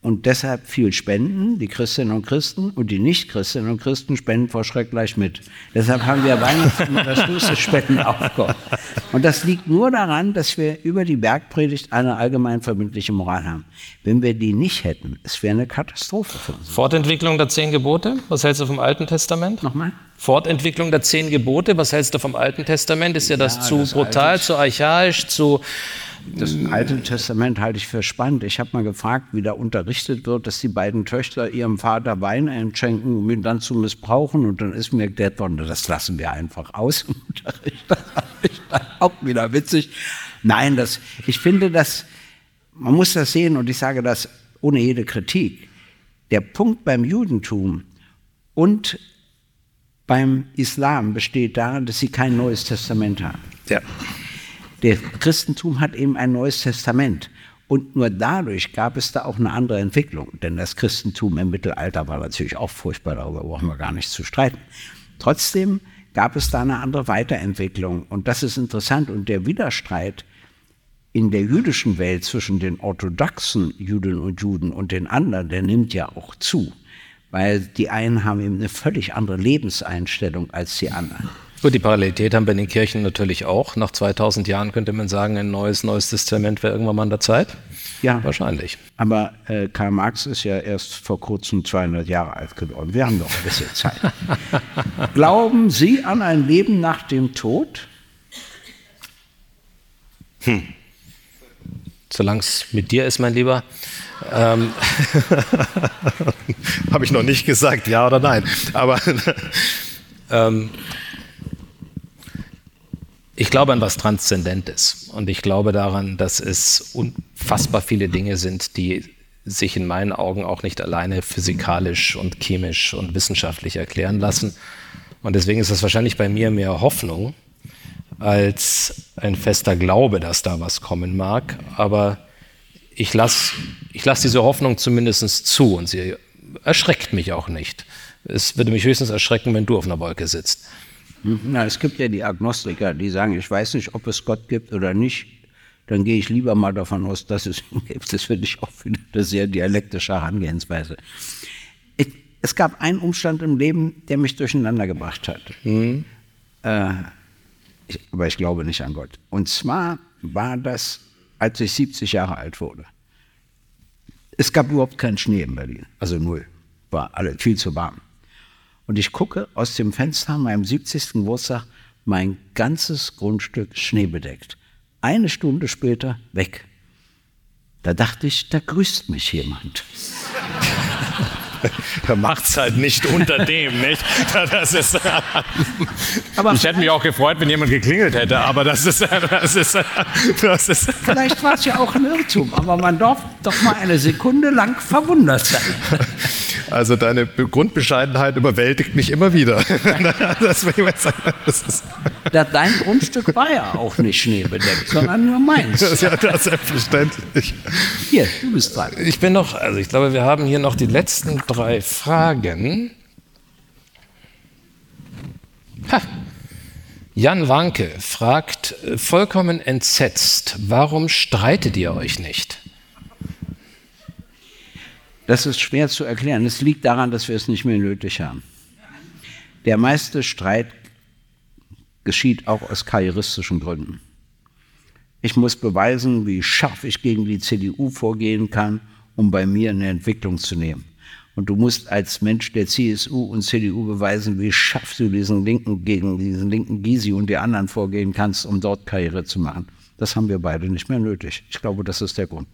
und deshalb viel spenden, die Christinnen und Christen, und die Nicht-Christinnen und Christen spenden vor Schreck gleich mit. Deshalb haben wir Weihnachten und das größte Spendenaufkommen. Und das liegt nur daran, dass wir über die Bergpredigt eine allgemein verbindliche Moral haben. Wenn wir die nicht hätten, es wäre eine Katastrophe für uns. Fortentwicklung der zehn Gebote, was hältst du vom Alten Testament? Nochmal? Fortentwicklung der zehn Gebote, was hältst du vom Alten Testament? Ist ja das Ja, zu das brutal, Alte- zu archaisch, zu... Das Alte Testament halte ich für spannend. Ich habe mal gefragt, wie da unterrichtet wird, dass die beiden Töchter ihrem Vater Wein einschenken, um ihn dann zu missbrauchen. Und dann ist mir erklärt worden, das lassen wir einfach aus im Unterricht. Das dann auch wieder witzig. Nein, das, ich finde das, man muss das sehen und ich sage das ohne jede Kritik. Der Punkt beim Judentum und beim Islam besteht darin, dass sie kein neues Testament haben. Ja. Der Christentum hat eben ein neues Testament. Und nur dadurch gab es da auch eine andere Entwicklung. Denn das Christentum im Mittelalter war natürlich auch furchtbar, darüber brauchen wir gar nicht zu streiten. Trotzdem gab es da eine andere Weiterentwicklung. Und das ist interessant. Und der Widerstreit in der jüdischen Welt zwischen den orthodoxen Juden und Juden und den anderen, der nimmt ja auch zu. Weil die einen haben eben eine völlig andere Lebenseinstellung als die anderen. Gut, die Parallelität haben wir in den Kirchen natürlich auch. Nach 2000 Jahren könnte man sagen, ein neues, neues Testament wäre irgendwann mal an der Zeit. Ja. Wahrscheinlich. Aber äh, Karl Marx ist ja erst vor kurzem 200 Jahre alt geworden. Wir haben noch ein bisschen Zeit. Glauben Sie an ein Leben nach dem Tod? Hm. Solange es mit dir ist, mein Lieber. Ähm, Habe ich noch nicht gesagt, ja oder nein. Aber ähm, ich glaube an was Transzendentes und ich glaube daran, dass es unfassbar viele Dinge sind, die sich in meinen Augen auch nicht alleine physikalisch und chemisch und wissenschaftlich erklären lassen. Und deswegen ist es wahrscheinlich bei mir mehr Hoffnung als ein fester Glaube, dass da was kommen mag. Aber ich lasse ich lass diese Hoffnung zumindest zu und sie erschreckt mich auch nicht. Es würde mich höchstens erschrecken, wenn du auf einer Wolke sitzt. Na, es gibt ja die Agnostiker, die sagen, ich weiß nicht, ob es Gott gibt oder nicht. Dann gehe ich lieber mal davon aus, dass es ihn gibt. Das finde ich auch wieder eine sehr dialektische Herangehensweise. es gab einen Umstand im Leben, der mich durcheinander gebracht hat. Mhm. Äh, ich, aber ich glaube nicht an Gott. Und zwar war das, als ich 70 Jahre alt wurde. Es gab überhaupt keinen Schnee in Berlin, also null. War alle viel zu warm. Und ich gucke aus dem Fenster an meinem 70. Geburtstag, mein ganzes Grundstück schneebedeckt. Eine Stunde später weg. Da dachte ich, da grüßt mich jemand. er macht es halt nicht unter dem, nicht? Das ist, aber ich hätte mich auch gefreut, wenn jemand geklingelt hätte, aber das ist, das ist, das ist Vielleicht war es ja auch ein Irrtum, aber man darf doch mal eine Sekunde lang verwundert sein. Also deine Grundbescheidenheit überwältigt mich immer wieder. das Dein Grundstück war ja auch nicht schneebedeckt, sondern nur meins. Das ist ja das selbstverständlich. Hier, du bist dran. Ich bin noch, also ich glaube, wir haben hier noch die letzten drei Fragen. Ha. Jan Wanke fragt äh, vollkommen entsetzt, warum streitet ihr euch nicht? Das ist schwer zu erklären. Es liegt daran, dass wir es nicht mehr nötig haben. Der meiste Streit geschieht auch aus karrieristischen Gründen. Ich muss beweisen, wie scharf ich gegen die CDU vorgehen kann, um bei mir eine Entwicklung zu nehmen. Und du musst als Mensch der CSU und CDU beweisen, wie scharf du diesen linken gegen diesen linken Gysi und die anderen vorgehen kannst, um dort Karriere zu machen. Das haben wir beide nicht mehr nötig. Ich glaube, das ist der Grund.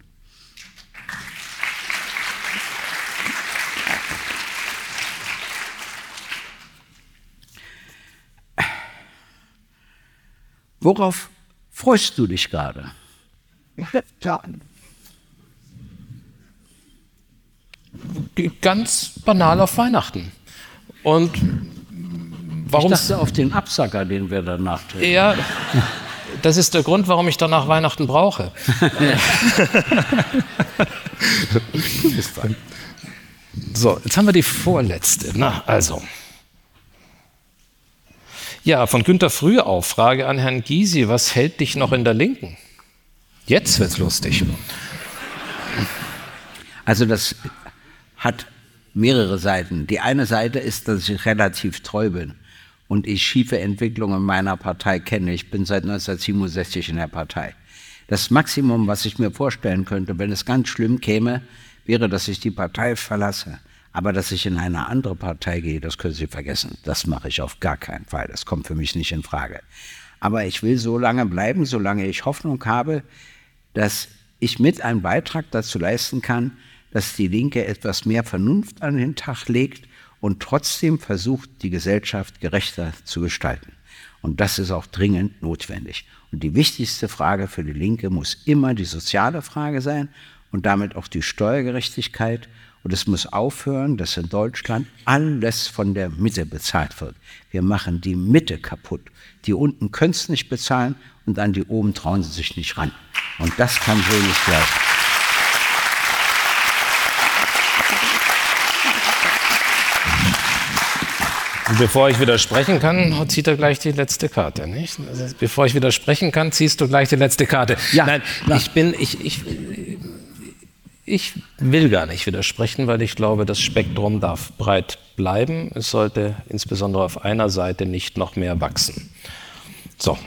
Worauf freust du dich gerade? Ganz banal auf Weihnachten. Und warum? Ich dachte auf den Absacker, den wir danach trinken. Ja, das ist der Grund, warum ich danach Weihnachten brauche. so, jetzt haben wir die vorletzte. Na, also. Ja, von Günter Frühauf, Frage an Herrn Gysi, was hält dich noch in der Linken? Jetzt wird's lustig. Also das hat mehrere Seiten. Die eine Seite ist, dass ich relativ treu bin und ich schiefe Entwicklungen meiner Partei kenne. Ich bin seit 1967 in der Partei. Das Maximum, was ich mir vorstellen könnte, wenn es ganz schlimm käme, wäre, dass ich die Partei verlasse. Aber dass ich in eine andere Partei gehe, das können Sie vergessen. Das mache ich auf gar keinen Fall. Das kommt für mich nicht in Frage. Aber ich will so lange bleiben, solange ich Hoffnung habe, dass ich mit einen Beitrag dazu leisten kann, dass die Linke etwas mehr Vernunft an den Tag legt und trotzdem versucht, die Gesellschaft gerechter zu gestalten. Und das ist auch dringend notwendig. Und die wichtigste Frage für die Linke muss immer die soziale Frage sein und damit auch die Steuergerechtigkeit und es muss aufhören, dass in Deutschland alles von der Mitte bezahlt wird. Wir machen die Mitte kaputt. Die unten können es nicht bezahlen und an die oben trauen sie sich nicht ran. Und das kann so nicht bleiben. Und bevor ich widersprechen kann, zieht er gleich die letzte Karte, nicht? Also, bevor ich widersprechen kann, ziehst du gleich die letzte Karte. Ja, Nein, na. ich bin, ich, ich, ich will gar nicht widersprechen, weil ich glaube, das Spektrum darf breit bleiben. Es sollte insbesondere auf einer Seite nicht noch mehr wachsen. So.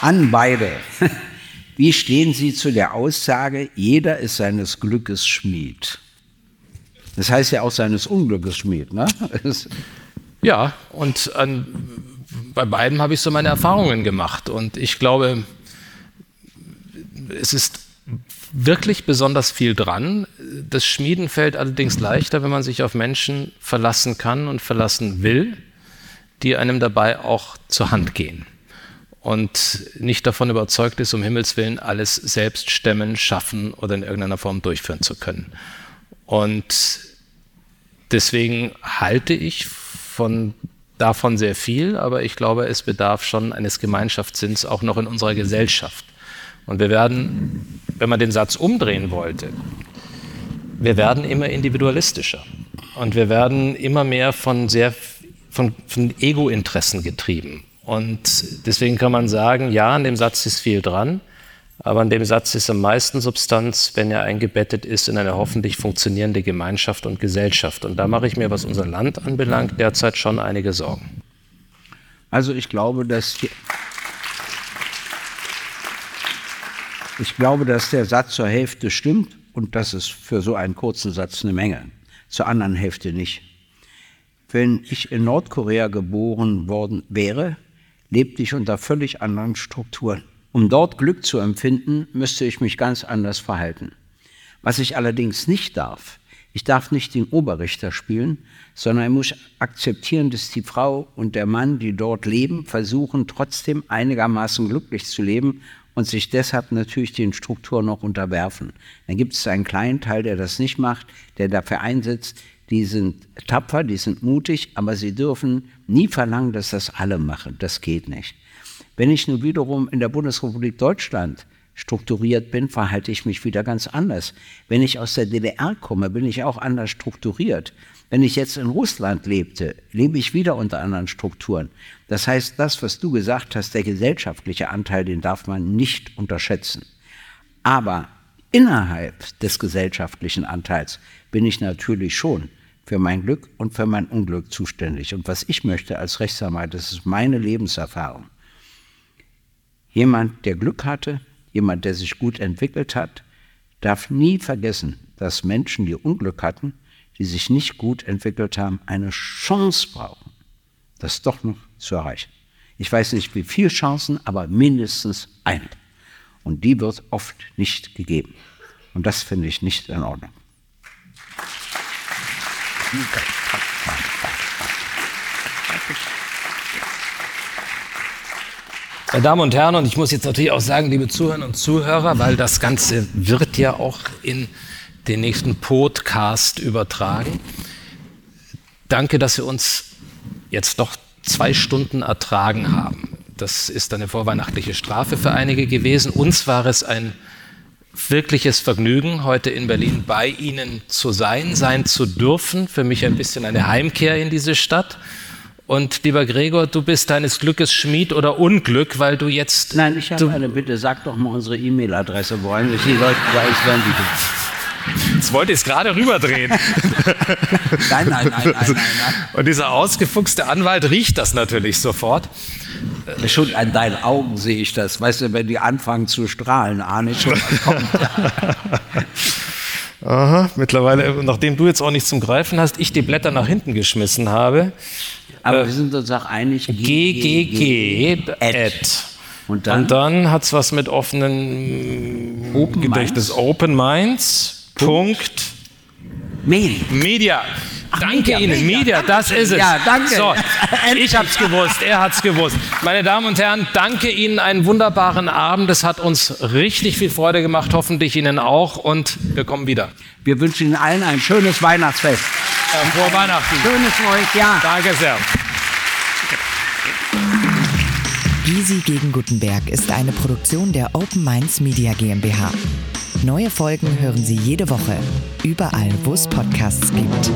An beide. Wie stehen Sie zu der Aussage, jeder ist seines Glückes Schmied? Das heißt ja auch seines Unglückes Schmied, ne? Ja, und an, bei beiden habe ich so meine Erfahrungen gemacht. Und ich glaube, es ist wirklich besonders viel dran. Das Schmieden fällt allerdings leichter, wenn man sich auf Menschen verlassen kann und verlassen will, die einem dabei auch zur Hand gehen. Und nicht davon überzeugt ist, um Himmels Willen alles selbst stemmen, schaffen oder in irgendeiner Form durchführen zu können. Und deswegen halte ich von, davon sehr viel, aber ich glaube, es bedarf schon eines Gemeinschaftssinns auch noch in unserer Gesellschaft. Und wir werden, wenn man den Satz umdrehen wollte, wir werden immer individualistischer und wir werden immer mehr von sehr von, von Ego-Interessen getrieben. Und deswegen kann man sagen, ja, an dem Satz ist viel dran, aber an dem Satz ist am meisten Substanz, wenn er eingebettet ist in eine hoffentlich funktionierende Gemeinschaft und Gesellschaft. Und da mache ich mir, was unser Land anbelangt, derzeit schon einige Sorgen. Also ich glaube, dass ich glaube, dass der Satz zur Hälfte stimmt und das ist für so einen kurzen Satz eine Menge. Zur anderen Hälfte nicht. Wenn ich in Nordkorea geboren worden wäre, lebte ich unter völlig anderen Strukturen. Um dort Glück zu empfinden, müsste ich mich ganz anders verhalten. Was ich allerdings nicht darf, ich darf nicht den Oberrichter spielen, sondern ich muss akzeptieren, dass die Frau und der Mann, die dort leben, versuchen trotzdem einigermaßen glücklich zu leben und sich deshalb natürlich den Strukturen noch unterwerfen. Dann gibt es einen kleinen Teil, der das nicht macht, der dafür einsetzt, die sind tapfer, die sind mutig, aber sie dürfen nie verlangen, dass das alle machen. Das geht nicht. Wenn ich nun wiederum in der Bundesrepublik Deutschland strukturiert bin, verhalte ich mich wieder ganz anders. Wenn ich aus der DDR komme, bin ich auch anders strukturiert. Wenn ich jetzt in Russland lebte, lebe ich wieder unter anderen Strukturen. Das heißt, das, was du gesagt hast, der gesellschaftliche Anteil, den darf man nicht unterschätzen. Aber innerhalb des gesellschaftlichen Anteils bin ich natürlich schon für mein Glück und für mein Unglück zuständig. Und was ich möchte als Rechtsanwalt, das ist meine Lebenserfahrung. Jemand, der Glück hatte, jemand, der sich gut entwickelt hat, darf nie vergessen, dass Menschen, die Unglück hatten, die sich nicht gut entwickelt haben, eine Chance brauchen, das doch noch zu erreichen. Ich weiß nicht, wie viele Chancen, aber mindestens eine. Und die wird oft nicht gegeben. Und das finde ich nicht in Ordnung. Meine Damen und Herren, und ich muss jetzt natürlich auch sagen, liebe Zuhörerinnen und Zuhörer, weil das Ganze wird ja auch in den nächsten Podcast übertragen. Danke, dass wir uns jetzt doch zwei Stunden ertragen haben. Das ist eine vorweihnachtliche Strafe für einige gewesen. Uns war es ein wirkliches Vergnügen, heute in Berlin bei Ihnen zu sein, sein zu dürfen. Für mich ein bisschen eine Heimkehr in diese Stadt. Und lieber Gregor, du bist deines Glückes Schmied oder Unglück, weil du jetzt. Nein, ich habe eine Bitte. Sag doch mal unsere E-Mail-Adresse, wollen sich die Leute weiß, wenn die. Jetzt wollte ich es gerade rüberdrehen. Nein, nein, nein, nein, nein, nein. Und dieser ausgefuchste Anwalt riecht das natürlich sofort. Schon an deinen Augen sehe ich das. Weißt du, wenn die anfangen zu strahlen, ahne ich schon, was kommt. Aha, mittlerweile, nachdem du jetzt auch nichts zum Greifen hast, ich die Blätter nach hinten geschmissen habe. Aber wir sind uns auch einig. GGG at. Und dann? Und dann hat es was mit offenen Open Gedächtnis. Minds? Open Minds. Punkt. Mail. Media. Danke Media, Ihnen, Media, das ist es. Ja, danke. So, ich hab's gewusst, er hat's gewusst. Meine Damen und Herren, danke Ihnen, einen wunderbaren Abend. Es hat uns richtig viel Freude gemacht, hoffentlich Ihnen auch. Und wir kommen wieder. Wir wünschen Ihnen allen ein schönes Weihnachtsfest. Äh, frohe Weihnachten. Schönes euch, ja. Danke sehr. Gysi gegen Gutenberg ist eine Produktion der Open Minds Media GmbH. Neue Folgen hören Sie jede Woche, überall, wo es Podcasts gibt.